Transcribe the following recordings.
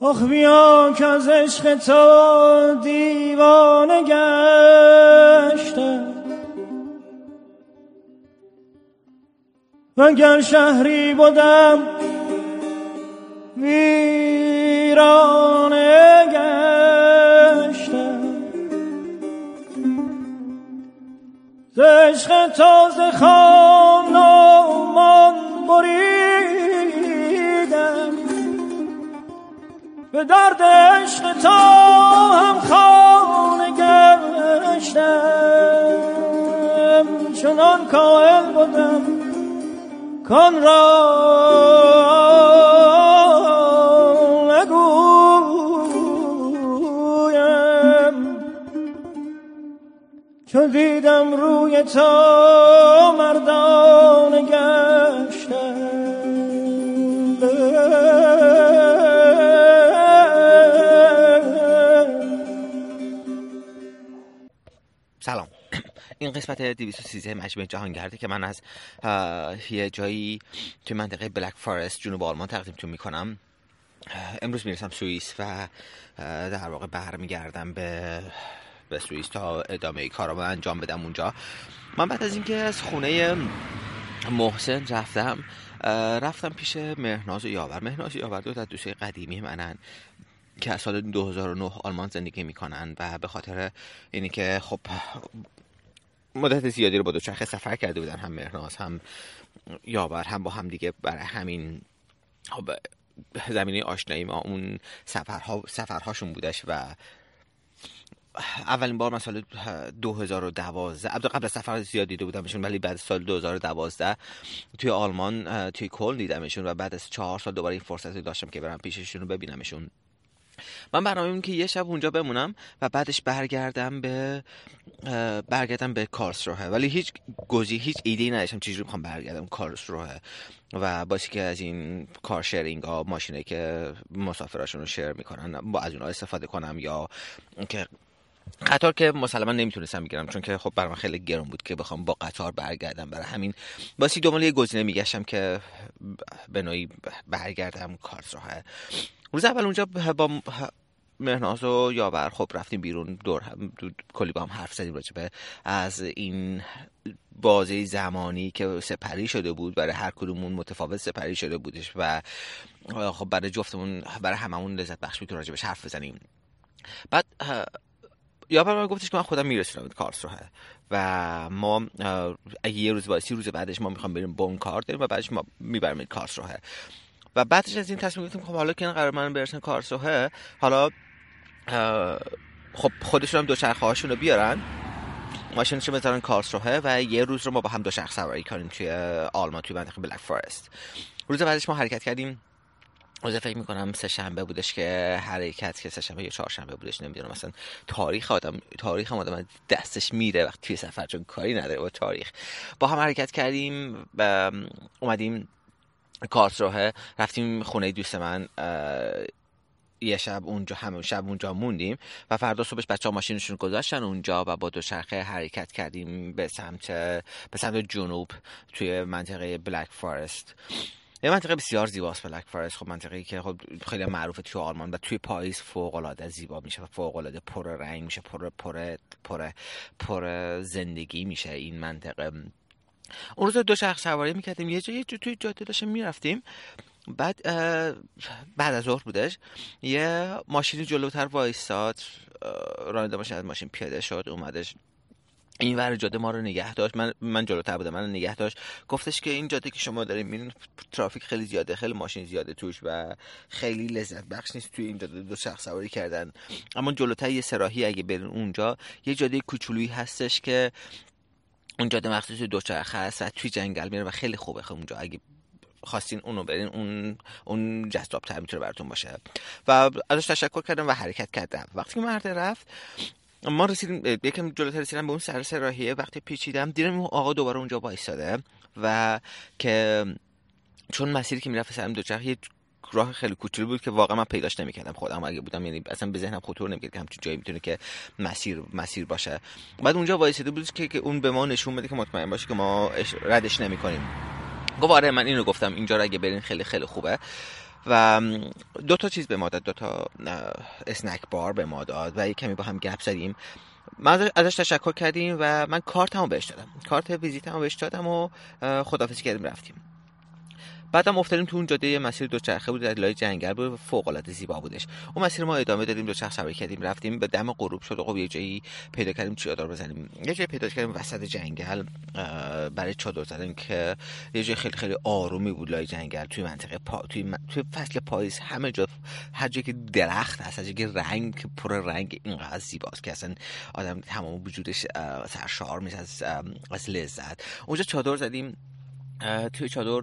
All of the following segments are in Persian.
آخ بیا که از عشق تو دیوانه گشتم. گر شهری بودم ویرانه گشتم. ز عشق تازه خانمان بریدم. به درد عشق تا هم خانه گشتم. چنان کائل بودم کن را نگویم. چون دیدم روی تا مردان گشتم. قسمت 213 مجموعه جهانگرده که من از یه جایی توی منطقه بلک فارست جنوب آلمان تقدیمتون می‌کنم. امروز می‌رسم سوئیس و در واقع برمیگردم به به سوئیس تا ادامه کارامو انجام بدم اونجا. من بعد از اینکه از خونه محسن رفتم رفتم پیش مهناز و یاور. مهناز و یاور دو تا دوسته قدیمی منن که از سال 2009 آلمان زندگی می‌کنن و به خاطر اینی که خب مدت زیادی رو با دوچرخه سفر کرده بودن هم مهناز هم یاور هم با هم دیگه برای همین خب زمینه آشنایی ما اون سفرها سفرهاشون بودش و اولین بار من سال 2012 قبل سفر زیاد دیده بودمشون ولی بعد سال 2012 توی آلمان توی کل دیدمشون و بعد از چهار سال دوباره این فرصت داشتم که برم پیششون رو ببینمشون من برنامه این که یه شب اونجا بمونم و بعدش برگردم به برگردم به کارلسروه. ولی هیچ گزی هیچ ایده ای نداشتم چجوری می‌خوام برگردم کارلسروه. و باسی که از این کار شیرینگ ها ماشینه که مسافراشون رو شیر می‌کنن با از اونها استفاده کنم یا که قطار که مسلما نمی‌تونستم بگیرم چون که خب برام خیلی گرون بود که بخوام با قطار برگردم. برای همین باسی دنبال یه گزینه میگشتم که به نوعی برگردم کارلسروه. روز اول اونجا با مهناز و یاور خب رفتیم بیرون دور هم کلی با هم حرف زدیم راجبه از این بازه زمانی که سپری شده بود برای هر کدومون متفاوت سپری شده بودش و خب برای جفتمون برای هممون لذت بخش بود راجبش حرف بزنیم. بعد یاور من گفتش که من خودم میرسونم کارلسروه و ما اگه یه روز باسی روز بعدش ما می‌خوام بریم بون کار داریم و بعدش ما می‌بریم کارلسروه و بعدش از این تصمیم گرفتیم خب حالا که قرار من برسن کارسوه حالا خب خودشون هم دوچرخه هاشون رو بیارن. ماشینشون بذارن کارسروه و یه روز رو ما با هم دوچرخه سواری کنیم توی آلمان توی منطقه بلک فارست روز بعدش ما حرکت کردیم. روز فکر می‌کنم سه شنبه بودش که حرکت که سه شنبه یا چهار شنبه بودش نمی‌دونم. مثلا تاریخ آدم تاریخ آدم دستش میره وقتی توی سفر چون کاری نداره با تاریخ. با هم حرکت کردیم و اومدیم کارسروه رفتیم خونه دوست من یه شب اونجا همه شب اونجا موندیم و فردا صبحش بچه ها ماشینشون گذاشتن اونجا و با دوچرخه حرکت کردیم به سمت به سمت جنوب توی منطقه بلک فارست یه منطقه بسیار زیباست بلک فارست خب منطقه که خب خیلی معروفه توی آلمان و توی پاییز فوق العاده زیبا میشه و فوق پر رنگ میشه پر پر پر پر زندگی میشه این منطقه. اون روز دو شخص سواری می‌کردیم. یه جایی توی جاده داشتیم می‌رفتیم. بعد بعد از ظهر بودش. یه ماشینی جلوتر وایستاد. راننده ماشین از ماشین پیاده شد اومدش. این ور جاده ما رو نگه داشت. من من جلوتر بودم من نگه داشت. گفتش که این جاده که شما داریم میرین ترافیک خیلی زیاده خیلی ماشین زیاده توش و خیلی لذت بخش نیست توی این جاده دو شخص سواری کردن. اما جلوتر یه سراحی اگه برین اونجا یه جاده کوچولویی هستش که اون جاده مخصوص دوچرخه است و توی جنگل میره و خیلی خوبه. خب اونجا اگه خواستین اونو برین اون اون جذاب تر می‌تونه براتون باشه. و ازش تشکر کردم و حرکت کردم. وقتی که مرد رفت ما رسیدیم یکم جلوتر رسیدم به اون سر سراحیه. وقتی پیچیدم دیدم اون آقا دوباره اونجا وایساده و که چون مسیری که می‌رفت سرم دوچرخه راه خیلی کوچولو بود که واقعا من پیداش نمی‌کردم خودم. اگه بودم یعنی اصلا به ذهنم خطور نمی‌کرد که همچین جایی می‌تونه که مسیر مسیر باشه. بعد اونجا وایساده بود که, که اون به ما نشون بده که مطمئن باشه که ما ردش نمی‌کنیم. گفت آره من اینو گفتم. اینجا رو اگه برین خیلی خیلی خوبه. و دو تا چیز به ما داد. دو تا اسنک بار به ما داد و یک کمی با هم گپ زدیم. من ازش تشکر کردیم و من کارتمو بهش دادم. کارت ویزیتمو بهش دادم و خدافزی کردیم رفتیم. بعدم افتادیم تو اون جاده مسیر دوچرخه بود در لای جنگل بود فوق العاده زیبا بودش. اون مسیر ما ادامه دادیم دوچرخه سواری کردیم رفتیم به دم غروب شد. خب یه جایی پیدا کردیم چادر بزنیم؟ یه جایی پیدا کردیم وسط جنگل برای چادر زدن که یه جای خیلی خیلی آرومی بود لای جنگل. توی منطقه پا... توی, توی فصل پاییز همه جا هر جایی که درخت هست هر که رنگ پر رنگ اینقدر زیباست که اصلا آدم تمام وجودش سرشار میشه از از لذت. اونجا چادر زدیم. توی چادر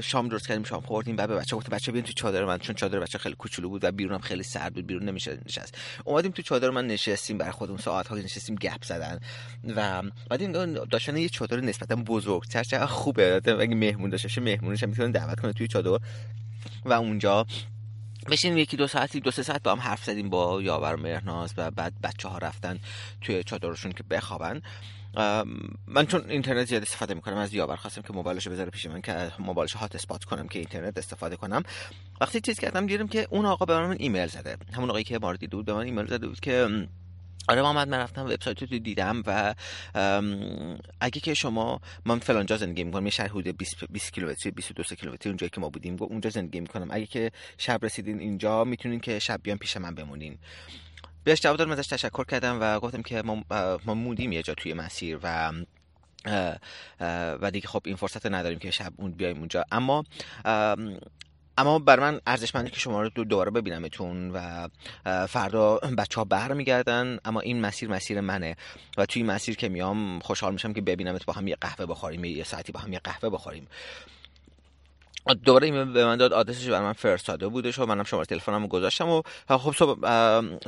شام درست کردیم شام خوردیم و به بچه گفت بچه بیان توی چادر من چون چادر بچه خیلی کوچولو بود و بیرونم خیلی سرد بود بیرون نمیشه نشست. اومدیم توی چادر من نشستیم برای خودمون ساعت ها نشستیم گپ زدن. و بعد این داشتن یه چادر نسبتا بزرگتر چه خوبه اگه مهمون داشته مهمونش هم می‌تونن دعوت کنه توی چادر. و اونجا بشین یکی دو ساعتی دو سه ساعت با هم حرف زدیم با یاور مهرناز و بعد بچه ها رفتن توی چادرشون که بخوابن. من چون اینترنت زیاد استفاده می‌کنم از یاور خواستم که موبایلشو بذاره پیش من که موبایلش هات اسپات کنم که اینترنت استفاده کنم. وقتی چیز کردم دیدم که اون آقا به من ایمیل زده. همون آقایی که ما دیده بود به من ایمیل زده بود که آره محمد من رفتم وبسایت رو دیدم و اگه که شما من فلان جا زندگی می‌کنم یه شهر حدود 20 20 کیلومتری 22 کیلومتری اونجایی که ما بودیم اونجا زندگی می‌کنم. اگه که شب رسیدین اینجا می‌تونین که شب بیان پیش من بمونین. بهش جواب دادم ازش تشکر کردم و گفتم که ما, ما موندیم یه جا توی مسیر و و دیگه خب این فرصت نداریم که شب اون بیایم اونجا. اما اما بر من ارزشمنده که شما رو دوباره ببینمتون و فردا بچه ها بر میگردن اما این مسیر مسیر منه و توی مسیر که میام خوشحال میشم که ببینمت با هم یه قهوه بخوریم یه ساعتی با هم یه قهوه بخوریم. دوباره ایمیل به من داد آدرسش برای من فرستاده بودش و منم شماره تلفنمو گذاشتم و خب صبح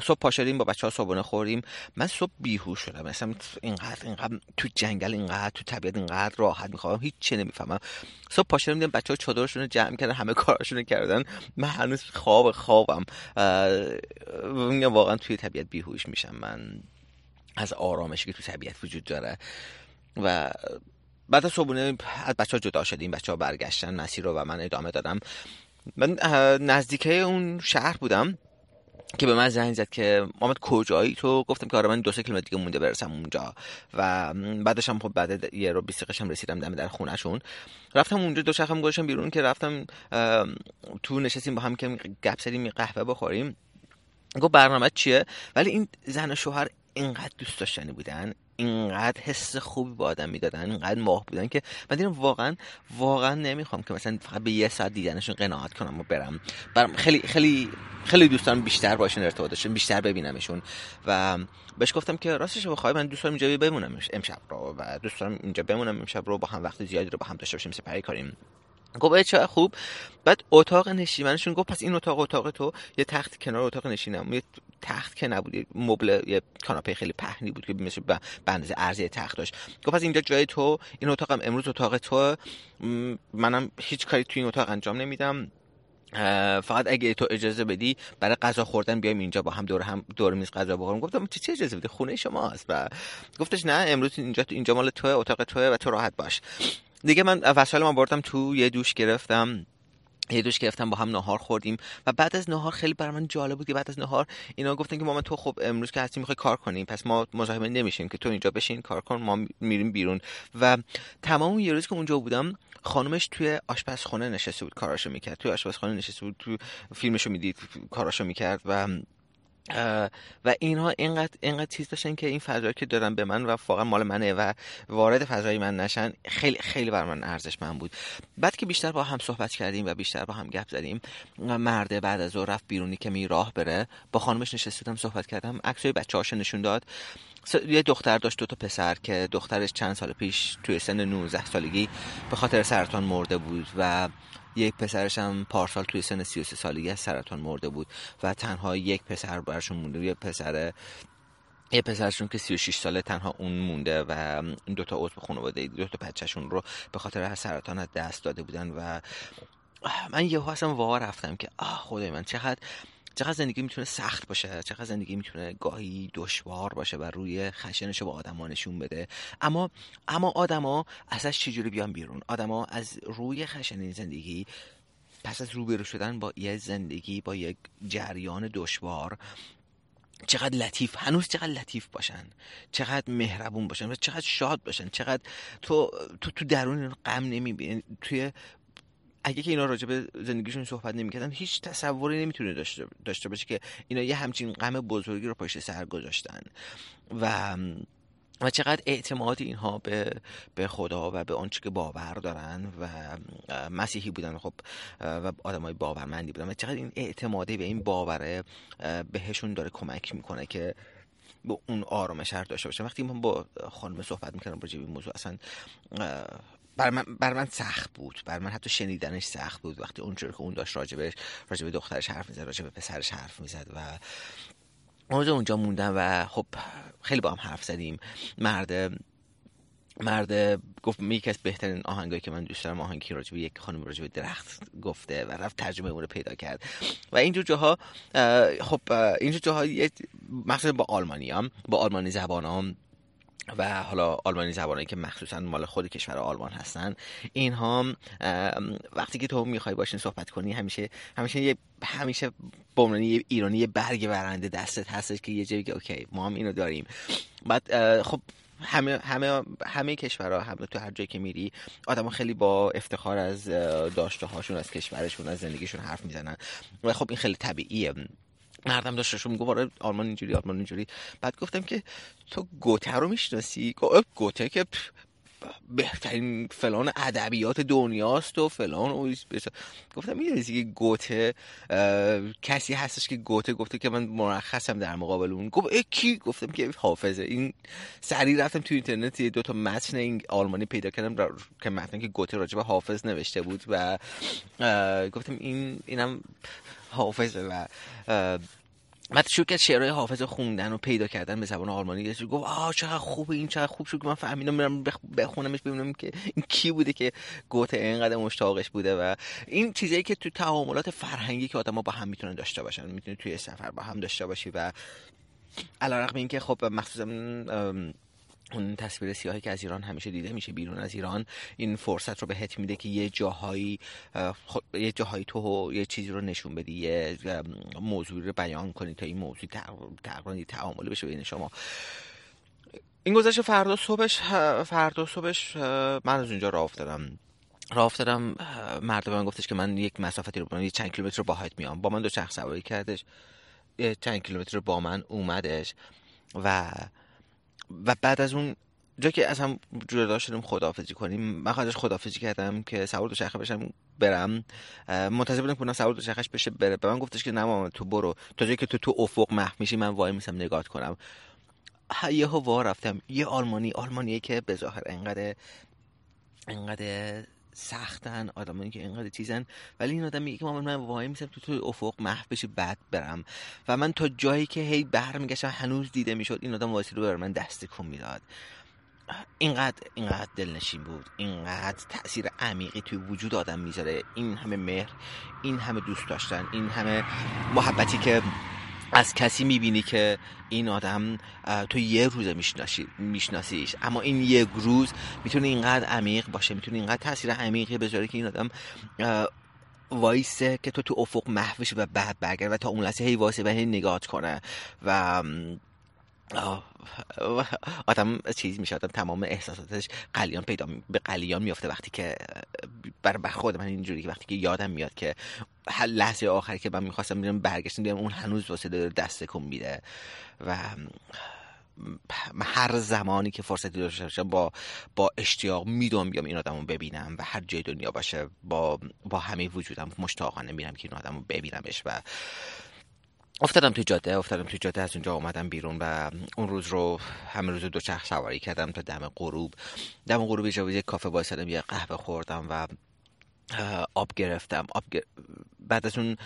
صبح پا شدیم با بچه‌ها صبحونه خوردیم. من صبح بیهوش شدم مثلا اینقدر اینقدر تو جنگل اینقدر تو طبیعت اینقدر راحت می‌خوام هیچ چی نمی‌فهمم. صبح پا شدیم دیدم بچه‌ها چادرشون رو جمع کردن همه کاراشون کردن. من هنوز خواب خوابم. واقعا توی طبیعت بیهوش میشم. من از آرامشی که تو طبیعت وجود داره و بعد از صبحونه از بچه ها جدا شدیم بچه ها برگشتن مسیر رو و من ادامه دادم من نزدیکه اون شهر بودم که به من زنگ زد که محمد کجایی تو؟ گفتم که آره من دو سه کیلومتر دیگه مونده برسم اونجا. و بعدش هم خب بعد یه رو 20 هم رسیدم دم در خونهشون. رفتم اونجا دو شخم گذاشتم بیرون که رفتم تو نشستیم با هم که گپ زدیم قهوه بخوریم. گفت برنامه چیه؟ ولی این زن و شوهر اینقدر دوست داشتنی بودن. اینقدر حس خوبی به آدم می‌دادن اینقدر ماه بودن که من دیدم واقعا واقعا نمی‌خوام که مثلا فقط به یه ساعت دیدنشون قناعت کنم و برم. برم خیلی خیلی خیلی دوستان بیشتر باشون ارتباط داشتم بیشتر ببینمشون. و بهش گفتم که راستش بخوای من دوست دارم اینجا بمونم امشب رو و دوست دارم اینجا بمونم امشب رو با هم وقت زیادی رو با هم داشته باشیم سپری کنیم گفت چه خوب؟ بعد اتاق نشیمنشون گفت پس این اتاق اتاق تو یه تخت کنار اتاق نشینم. تخت که نبود مبل یه کاناپه خیلی پهنی بود که مثل اندازه ارزی تخت داشت. گفت پس اینجا جای تو این اتاقم امروز اتاق تو. منم هیچ کاری توی این اتاق انجام نمیدم. فقط اگه تو اجازه بدی برای غذا خوردن بیایم اینجا با هم دور هم دور میز غذا بخوریم. گفتم چه اجازه بدی؟ خونه شماست. و گفتش نه امروز اینجا اینجا مال توه اتاق توه و تو راحت باش. دیگه من وسایل ما بردم تو یه دوش گرفتم. یه دوش گرفتم با هم نهار خوردیم. و بعد از نهار خیلی برای من جالب بود که بعد از نهار اینا گفتن که مامان تو خب امروز که هستی می‌خوای کار کنیم پس ما مزاحم نمیشیم که تو اینجا بشین کار کن ما میریم بیرون. و تمام یه روز که اونجا بودم خانمش توی آشپزخونه نشسته بود کاراشو می‌کرد. توی آشپزخانه نشسته بود تو فیلمشو می‌دید کاراشو می‌کرد و و اینها اینقدر اینقدر چیز داشتن که این فضایی که دادن به من و واقعا مال منه و وارد فضای من نشن خیلی خیلی بر من ارزش من بود. بعد که بیشتر با هم صحبت کردیم و بیشتر با هم گپ زدیم مرده بعد از ظهر رفت بیرونی که می راه بره با خانمش نشستم صحبت کردم. عکسای بچه‌هاش نشون داد. یه دختر داشت دو تا پسر که دخترش چند سال پیش توی سن 19 سالگی به خاطر سرطان مرده بود و یک هم پارسال توی سن 33 سالگی از سرطان مرده بود و تنها یک پسر برشون مونده یه پسر یه پسرشون که 36 ساله تنها اون مونده و این دوتا عضو خانواده دو تا بچهشون رو به خاطر سرطان از دست داده بودن و من یهو اصلا وا رفتم که آه خدای من چقدر چقدر زندگی می‌تونه سخت باشه؟ چقدر زندگی می‌تونه گاهی دشوار باشه و روی خشنش رو به آدما نشون بده؟ اما اما آدما ازش چجوری بیان بیرون؟ آدما از روی خشن زندگی پس از روبرو شدن با یه زندگی با یک جریان دشوار چقدر لطیف هنوز چقدر لطیف باشن چقدر مهربون باشن و چقدر شاد باشن چقدر تو تو تو درون غم نمی‌بینی توی اگه که اینا راجع به زندگیشون صحبت نمی‌کردن هیچ تصوری نمی‌تونه داشته باشه که اینا یه همچین غم بزرگی رو پشت سر گذاشتن. و و چقدر اعتماد اینها به به خدا و به آنچه که باور دارن و مسیحی بودن خب و آدمای باورمندی بودن و چقدر این اعتمادی به این باوره بهشون داره کمک می‌کنه که به اون آرامش هر داشته باشه. وقتی من با خانم صحبت می‌کردم به این موضوع اصلا بر من, بر من سخت بود. بر من حتی شنیدنش سخت بود. وقتی اونجور که اون داشت راجبش راجب دخترش حرف می‌زد راجب پسرش حرف می‌زد و اونجا اونجا موندم و خب خیلی با هم حرف زدیم. مرد مرد گفت یکی از بهترین آهنگایی که من دوست دارم آهنگی راجع به یک خانم راجع به درخت گفته و رفت ترجمه اون رو پیدا کرد. و اینجور جاها خب اینجور جاها مثلا با آلمانی با آلمانی زبان و حالا آلمانی زبانایی که مخصوصا مال خود کشور آلمان هستن اینها وقتی که تو می‌خوای باشین صحبت کنی همیشه همیشه یه همیشه به یه ایرانی یه برگ برنده دستت هستش که یه جایی اوکی ما هم اینو داریم. بعد خب همه همه همه کشورها همه تو هر جایی که میری آدم خیلی با افتخار از داشته هاشون از کشورشون از زندگیشون حرف می‌زنن. و خب این خیلی طبیعیه. مردم داشتشون میگو آره آلمان اینجوری آلمان اینجوری بعد گفتم که تو گوته رو می‌شناسی؟ گوته که بهترین فلان ادبیات دنیاست و فلان و گفتم می‌دونی که گوته کسی هستش که گوته گفته که من مرخصم در مقابل اون. گفت کی؟ گفتم که حافظه. این سریع رفتم تو اینترنت یه دو تا متن این آلمانی پیدا کردم که متن که گوته راجع به حافظ نوشته بود و گفتم این اینم حافظه و بعد شروع کرد شعرهای حافظ خوندن و پیدا کردن به زبان آلمانی. گفت آه چقدر خوبه این چقدر خوب شد که من فهمیدم میرم بخونمش ببینم که این کی بوده که گوته اینقدر مشتاقش بوده و این چیزایی که تو تعاملات فرهنگی که آدم‌ها با هم می‌تونن داشته باشن می‌تونی توی سفر با هم داشته باشی و علیرغم اینکه خب مخصوصا اون تصویر سیاهی که از ایران همیشه دیده میشه بیرون از ایران این فرصت رو بهت میده که یه جاهایی یه جاهایی تو یه چیزی رو نشون بدی یه موضوعی رو بیان کنی تا این موضوع تقریبا تعاملی بشه بین شما. این گذشته فردا صبحش فردا صبحش من از اونجا راه افتادم. راه افتادم مرد من گفتش که من یک مسافتی رو یه چند کیلومتر باهات میام. با من دو چرخ سواری کردش. چند کیلومتر با من اومدش و و بعد از اون جا که از هم جدا شدیم خداحافظی کنیم من خواهدش خداحافظی کردم که سوار دو شخه بشم برم. منتظر بودم کنم سوار شخش بشه بره. به من گفتش که نه تو برو. تا جایی که تو تو افق محو میشی من وای میسم نگات کنم. یه ها رفتم. یه آلمانی آلمانیه که به ظاهر انقدر انقدر سختن آدمانی که اینقدر چیزن. ولی این آدم میگه که من وای میسم تو تو افق محو بشه بعد برم. و من تا جایی که هی برمیگشتم هنوز دیده می‌شد این آدم واسه رو بر من دست کن می‌داد. اینقدر اینقدر دلنشین بود. اینقدر تاثیر عمیقی توی وجود آدم می‌ذاره. این همه مهر این همه دوست داشتن این همه محبتی که از کسی می‌بینی که این آدم تو یه روزه میشناسیش. اما این یک روز می‌تونه اینقدر عمیق باشه می‌تونه اینقدر تاثیر عمیقی بذاره که این آدم وایسه که تو تو افق محوش و بعد برگرد و تا اون لحظه هی وایسه و هی نگات کنه و آدم چیز میشه آدم تمام احساساتش قلیان پیدا به قلیان میافته وقتی که بر خود من اینجوری که وقتی که یادم میاد که لحظه آخری که من می‌خواستم میرم برگشتم دیدم اون هنوز واسه داره دست کن میده. و هر زمانی که فرصتی داشته باشم با با اشتیاق می‌دونم بیام این آدمو ببینم و هر جای دنیا باشه با با همه وجودم مشتاقانه میرم که این آدمو ببینمش و افتادم تو جاده افتادم تو جاده از اونجا اومدم بیرون و اون روز رو همه روز دو چرخ سواری کردم تا دم غروب. دم غروب یه کافه وایسادم یه قهوه خوردم و آب گرفتم. آب بعد از اون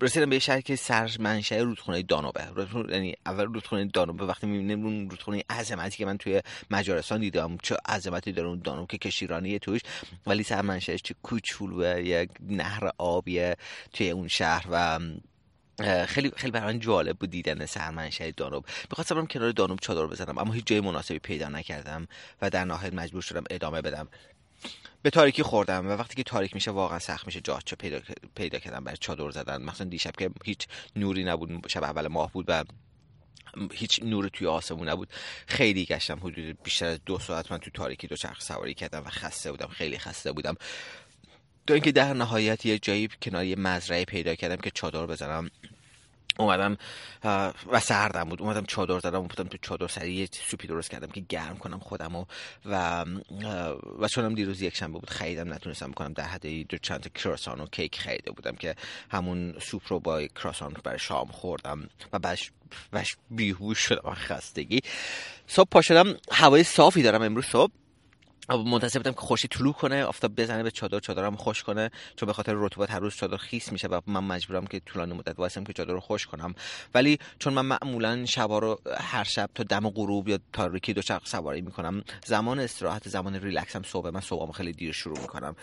رسیدم به شهر که سر منشأ رودخونه دانوبه. یعنی اول رودخونه دانوبه وقتی می‌بینیم اون رودخونه عظمتی که من توی مجارستان دیدم چه عظمتی داره اون دانوب که کشیرانی توش. ولی سر منشأش چه کوچولوه یک نهر آبیه توی اون شهر و خیلی خیلی برای جالب بود دیدن سرمنشه دانوب. می‌خواستم برم کنار دانوب چادر بزنم اما هیچ جای مناسبی پیدا نکردم و در نهایت مجبور شدم ادامه بدم. به تاریکی خوردم و وقتی که تاریک میشه واقعا سخت میشه جا پیدا پیدا کردم برای چادر زدن. مثلا دیشب که هیچ نوری نبود شب اول ماه بود و هیچ نور توی آسمون نبود. خیلی گشتم حدود بیشتر از دو ساعت من تو تاریکی دو چرخ سواری کردم و خسته بودم خیلی خسته بودم. تا اینکه در نهایت یه جایی کنار یه مزرعه پیدا کردم که چادر بزنم. اومدم و سردم بود. اومدم چادر زدم اومدم تو چادر سری یه سوپی درست کردم که گرم کنم خودم و و, و چونم دیروز یک شنبه بود خریدم نتونستم کنم در حد دو چند تا کراسان و کیک خریده بودم که همون سوپ رو با کراسان برای شام خوردم و بعدش بیهوش شدم خستگی. صبح پا شدم هوای صافی دارم امروز صبح. منتظر بودم که خوشی طلوع کنه آفتاب بزنه به چادر چادرم خوش کنه. چون به خاطر رطوبت هر روز چادر خیس میشه و من مجبورم که طولانی مدت واسم که چادر رو خوش کنم. ولی چون من معمولا شبا رو هر شب تا دم غروب یا تاریکی دو چرخ سواری می‌کنم زمان استراحت زمان ریلکسم صبح. من صبحم خیلی دیر شروع می‌کنم.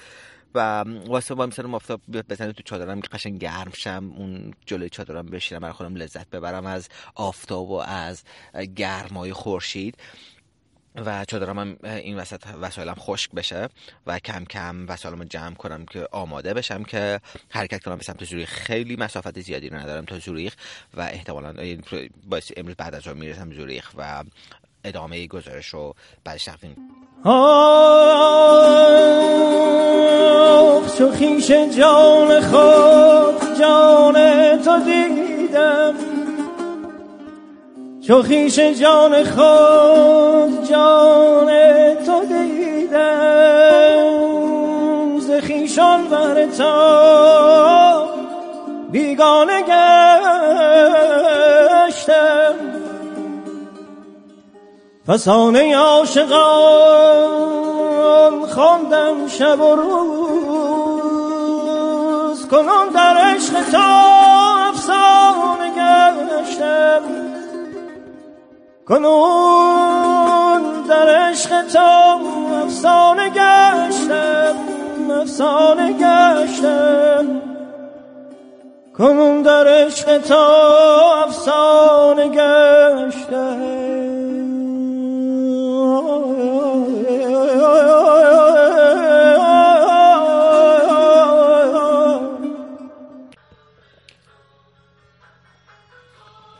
و واسه با مثلا آفتاب بزنه تو چادرم که قشنگ گرم شم اون جلوی چادرم بشینم برای خودم لذت ببرم از آفتاب و از گرمای خورشید. و چادرم هم این وسط وسایلم خشک بشه و کم کم وسایلم جمع کنم که آماده بشم که حرکت کنم به سمت زوریخ. خیلی مسافت زیادی رو ندارم تا زوریخ و احتمالا باعث امروز بعد از می‌رسم زوریخ و ادامه گزارش رو بعد تقدیم چو خیش جان خود جان تو دیدم. چو خیش جان خود جان تو دیدم. ز خیشان بر تا بیگانه گشتم. فسانه عاشقان خواندم شب و روز. کنون در عشق تو افسانه گشتم. کنون در عشق تو افسانه گشتم افسانه گشتم. کنون در عشق تو افسانه گشتم.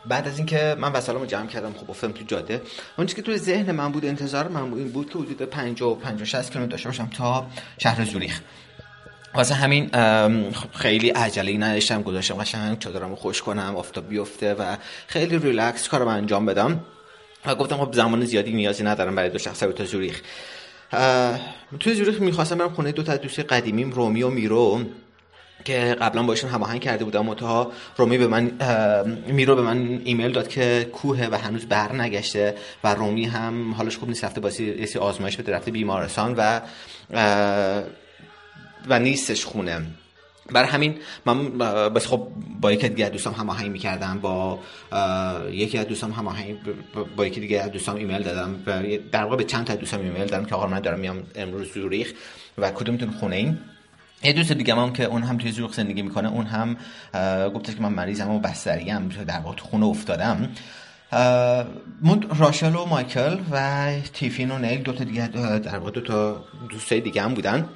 بعد از اینکه من وسایلمو جمع کردم خب افتادم تو جاده. اون که تو ذهن من بود انتظار من بود این بود که حدود 50 50 60 کیلومتر داشته باشم تا شهر زوریخ. واسه همین خیلی عجله نداشتم گذاشتم قشنگ چادرمو خوش کنم آفتاب بیفته و خیلی ریلکس کارم انجام بدم. و گفتم خب زمان زیادی نیازی ندارم برای دو شخص تا زوریخ. توی زوریخ می‌خواستم برم خونه دو تا دوست قدیمیم رومی و میرو. که قبلا باشون هماهنگ کرده بودم متها رومی به من میرو به من ایمیل داد که کوه و هنوز بر نگشته و رومی هم حالش خوب نیست رفته باسی آزمایش بده رفته بیمارستان و و نیستش خونه. برای همین من بس خب با یکی دیگه دوستام هماهنگ می‌کردم با یکی از دوستام هماهنگ با یکی دیگه از دوستام ایمیل دادم در واقع به چند تا دوستام ایمیل دادم که آقا من دارم میام امروز زوریخ و کدومتون خونه این یه دوست دیگه هم که اون هم توی زوق زندگی می‌کنه اون هم گفته که من مریضم و بستریم در واقع تو خونه افتادم. راشل و مایکل و تیفین و نیل دو تا دیگه در واقع دو تا دوستای دیگه هم بودن.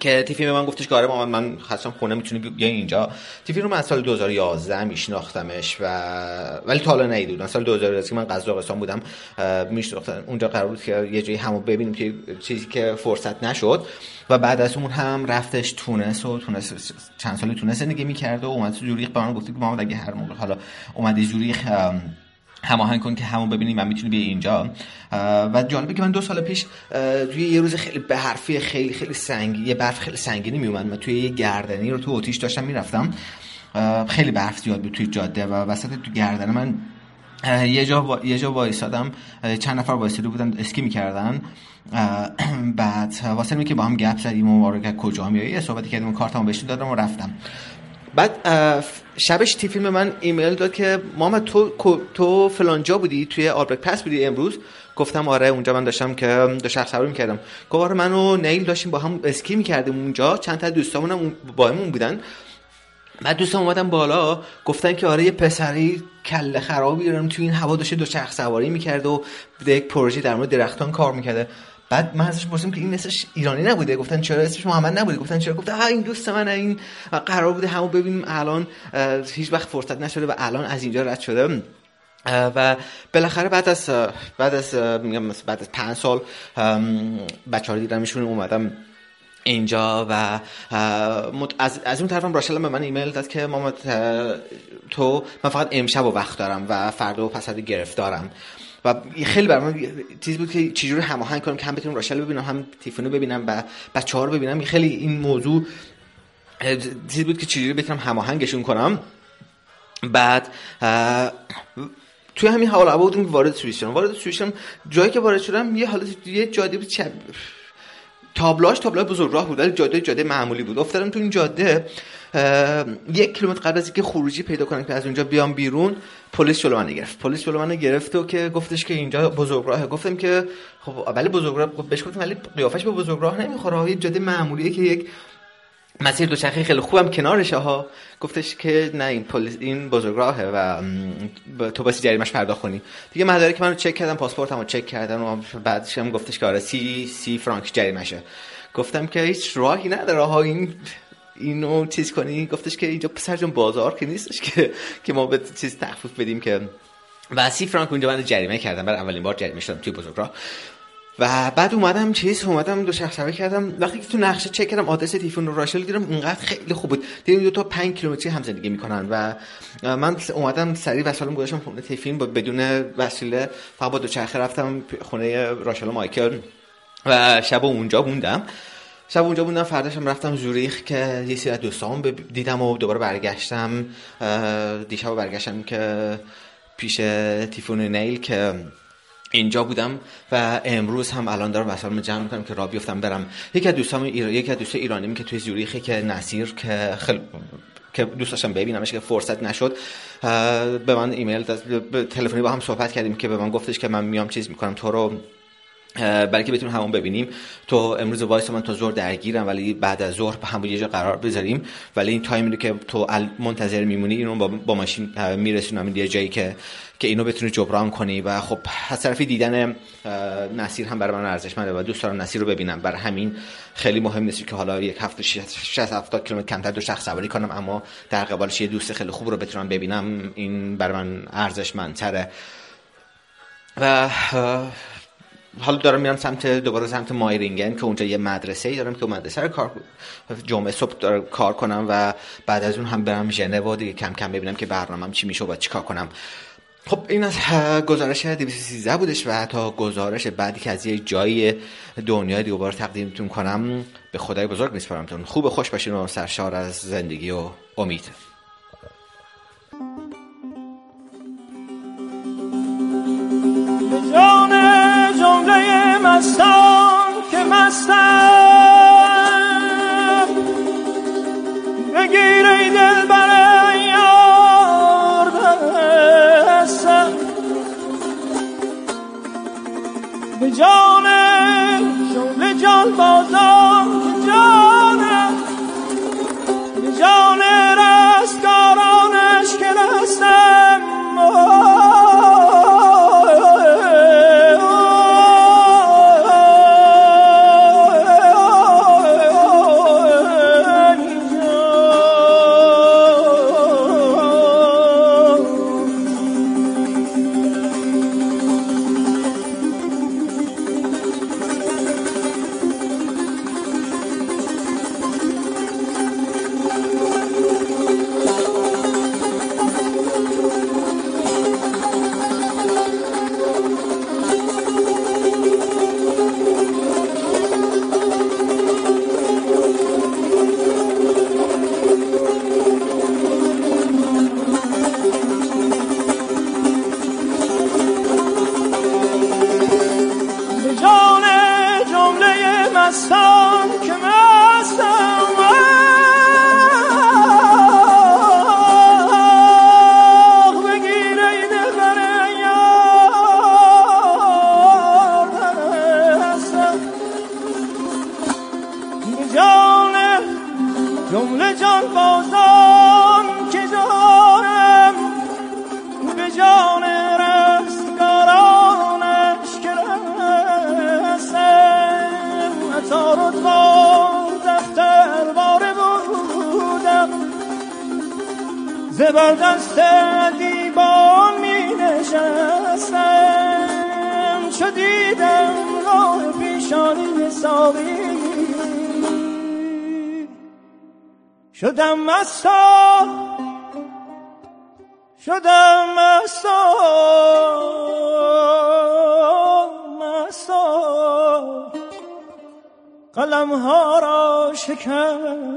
که تیفی به من گفتش که آره مامان من خواستم خونه می‌تونی بیا اینجا. تیفی رو من سال 2011 میشناختمش و ولی تا حالا ندیدم سال 2011 که من قزاقستان بودم میشناختم. اونجا قرار بود که یه جایی همو ببینیم که چیزی که فرصت نشد. و بعد از اون هم رفتش تونس و تونس چند سال تونس زندگی می‌کرد و اومد زوریخ. به من گفت که مامان اگه هر موقع حالا اومدی زوریخ هماهنگ کن که همون ببینیم من می‌تونی بیا اینجا. و جالبه که من دو سال پیش توی یه روز خیلی برفی خیلی خیلی سنگی یه برف خیلی سنگینی میومد من توی یه گردنی رو تو اتیش داشتم می‌رفتم. خیلی برف زیاد بود توی جاده و وسط تو گردن من یه جا یه جا وایسادم. چند نفر وایساده بودن اسکی می‌کردن. بعد واسه که با هم گپ زدیم و کجا میای یه صحبتی کردیم و کارتمو بهش دادم و رفتم. بعد شبش تیفیلم من ایمیل داد که ماما تو تو فلانجا بودی؟ توی آلبرک پس بودی امروز؟ گفتم آره اونجا من داشتم که دو شخص سواری می‌کردم. گفت آره من و نیل داشتیم با هم اسکی می‌کردیم اونجا. چند تا دوستامون با همون بودن. بعد دوستان اومدن بالا گفتن که آره یه پسری کله خرابی دارم توی این هوا داشته دو چرخ سواری می‌کرده و یک پروژه در مورد درختان کار می‌کرده. بعد من ازش پرسیدم که این اسمش ایرانی نبوده؟ گفتن چرا اسمش محمد نبوده؟ گفتن چرا؟ گفته ها این دوست من این قرار بوده همو ببینیم الان هیچ وقت فرصت نشده و الان از اینجا رد شده. و بالاخره بعد از بعد از میگم بعد از پنج سال بچه ها دیدمشون اومدم اینجا و از, از اون طرفم راشل به من ایمیل داد که ماما تو من فقط امشب و وقت دارم و فردا و پس گرفتارم. و خیلی برای من چیز بود که چجوری هماهنگ کنم که هم بتونم راشل ببینم هم تیفونو ببینم و بچه ها رو ببینم. خیلی این موضوع چیزی بود که چجوری بتونم هماهنگشون کنم. بعد توی همین حال هوا بودیم وارد سوئیس وارد سوئیس جایی که وارد شدم یه حالت یه جاده بود چب... تابلاش تابلو بزرگ راه بود ولی جاده جاده معمولی بود. افتادم تو این جاده. یک کیلومتر قبل از اینکه خروجی پیدا کنم که از اونجا بیام بیرون پلیس جلو من گرفت. پلیس جلو من گرفت و که گفتش که اینجا بزرگ راهه. گفتم که خب ولی بزرگ راه بهش گفتم ولی قیافش به بزرگ راه نمی‌خوره. یه جاده معمولیه که یک مسیر دوچرخه خیلی خوبم کنارشه. ها گفتش که نه این پلیس این بزرگراهه و تو باسی جریمش پرداخت کنی. دیگه مدارک منو چک کردم پاسپورتمو چک کردم و بعدش هم گفتش که آره سی سی فرانک جریمشه گفتم که هیچ راهی نداره. ها این اینو چیز کنی؟ گفتش که اینجا پسر جون بازار که نیستش که که ما به چیز تخفیف بدیم که و سی فرانک اونجا من جریمه کردم. برای اولین بار جریمه شدم توی بزرگراه. و بعد اومدم چیز اومدم دو شخص کردم. وقتی که تو نقشه چک کردم آدرس تیفون رو راشل دیدم اونقدر خیلی خوب بود. دیدم دو تا 5 کیلومتری هم زندگی می‌کنن و من اومدم سریع وسایلم گذاشتم خونه تیفین با بدون وسیله. فقط با دو چرخه رفتم خونه راشل و مایکل و شب اونجا موندم. شب اونجا بودم فرداشم رفتم زوریخ که یه سری دوستام دیدم و دوباره برگشتم. دیشب برگشتم که پیش تیفون نیل که اینجا بودم و امروز هم الان دارم وسایلمو جمع می‌کنم که راه بیفتم برم. یکی از دوستام ایران یکی از دوست ایرانی که توی زوریخه که نصیر که خیلی که دوست داشتم ببینمش که فرصت نشد به من ایمیل تلفنی با هم صحبت کردیم که به من گفتش که من میام چیز می‌کنم تو رو برای که بتونیم همون ببینیم. تو امروز وایس من تا زور درگیرم ولی بعد از ظهر همون یه جا قرار بذاریم. ولی این تایمی که تو منتظر میمونی اینو با, با ماشین میرسونم. یه جایی که که اینو بتونی جبران کنی. و خب از طرفی دیدن نصیر هم برای من ارزشمنده و دوست دارم نصیر رو ببینم. بر همین خیلی مهم نیست که حالا یک هفته 60 70 کیلومتر کمتر دو شخص سواری کنم. اما در قبالش یه دوست خیلی خوب رو بتونم ببینم. این برای من ارزشمندتره. و حالا دارم میرم سمت دوباره سمت مایرینگن که اونجا یه مدرسه ای دارم که مدرسه رو کار جمعه صبح دارم کار کنم و بعد از اون هم برم ژنو دیگه کم کم ببینم که برنامه‌ام چی میشه و چیکار کنم. خب این از گزارش 213 بودش و تا گزارش بعدی که از یه جای دنیا دوباره تقدیمتون کنم به خدای بزرگ میسپارمتون خوب خوش باشین و سرشار از زندگی و امید. مستان که مستم. بر دست دیبان می نشستم. چو دیدم راه پیشانی ساقی شدم مستا شدم مستا مستا قلم ها را شکستم.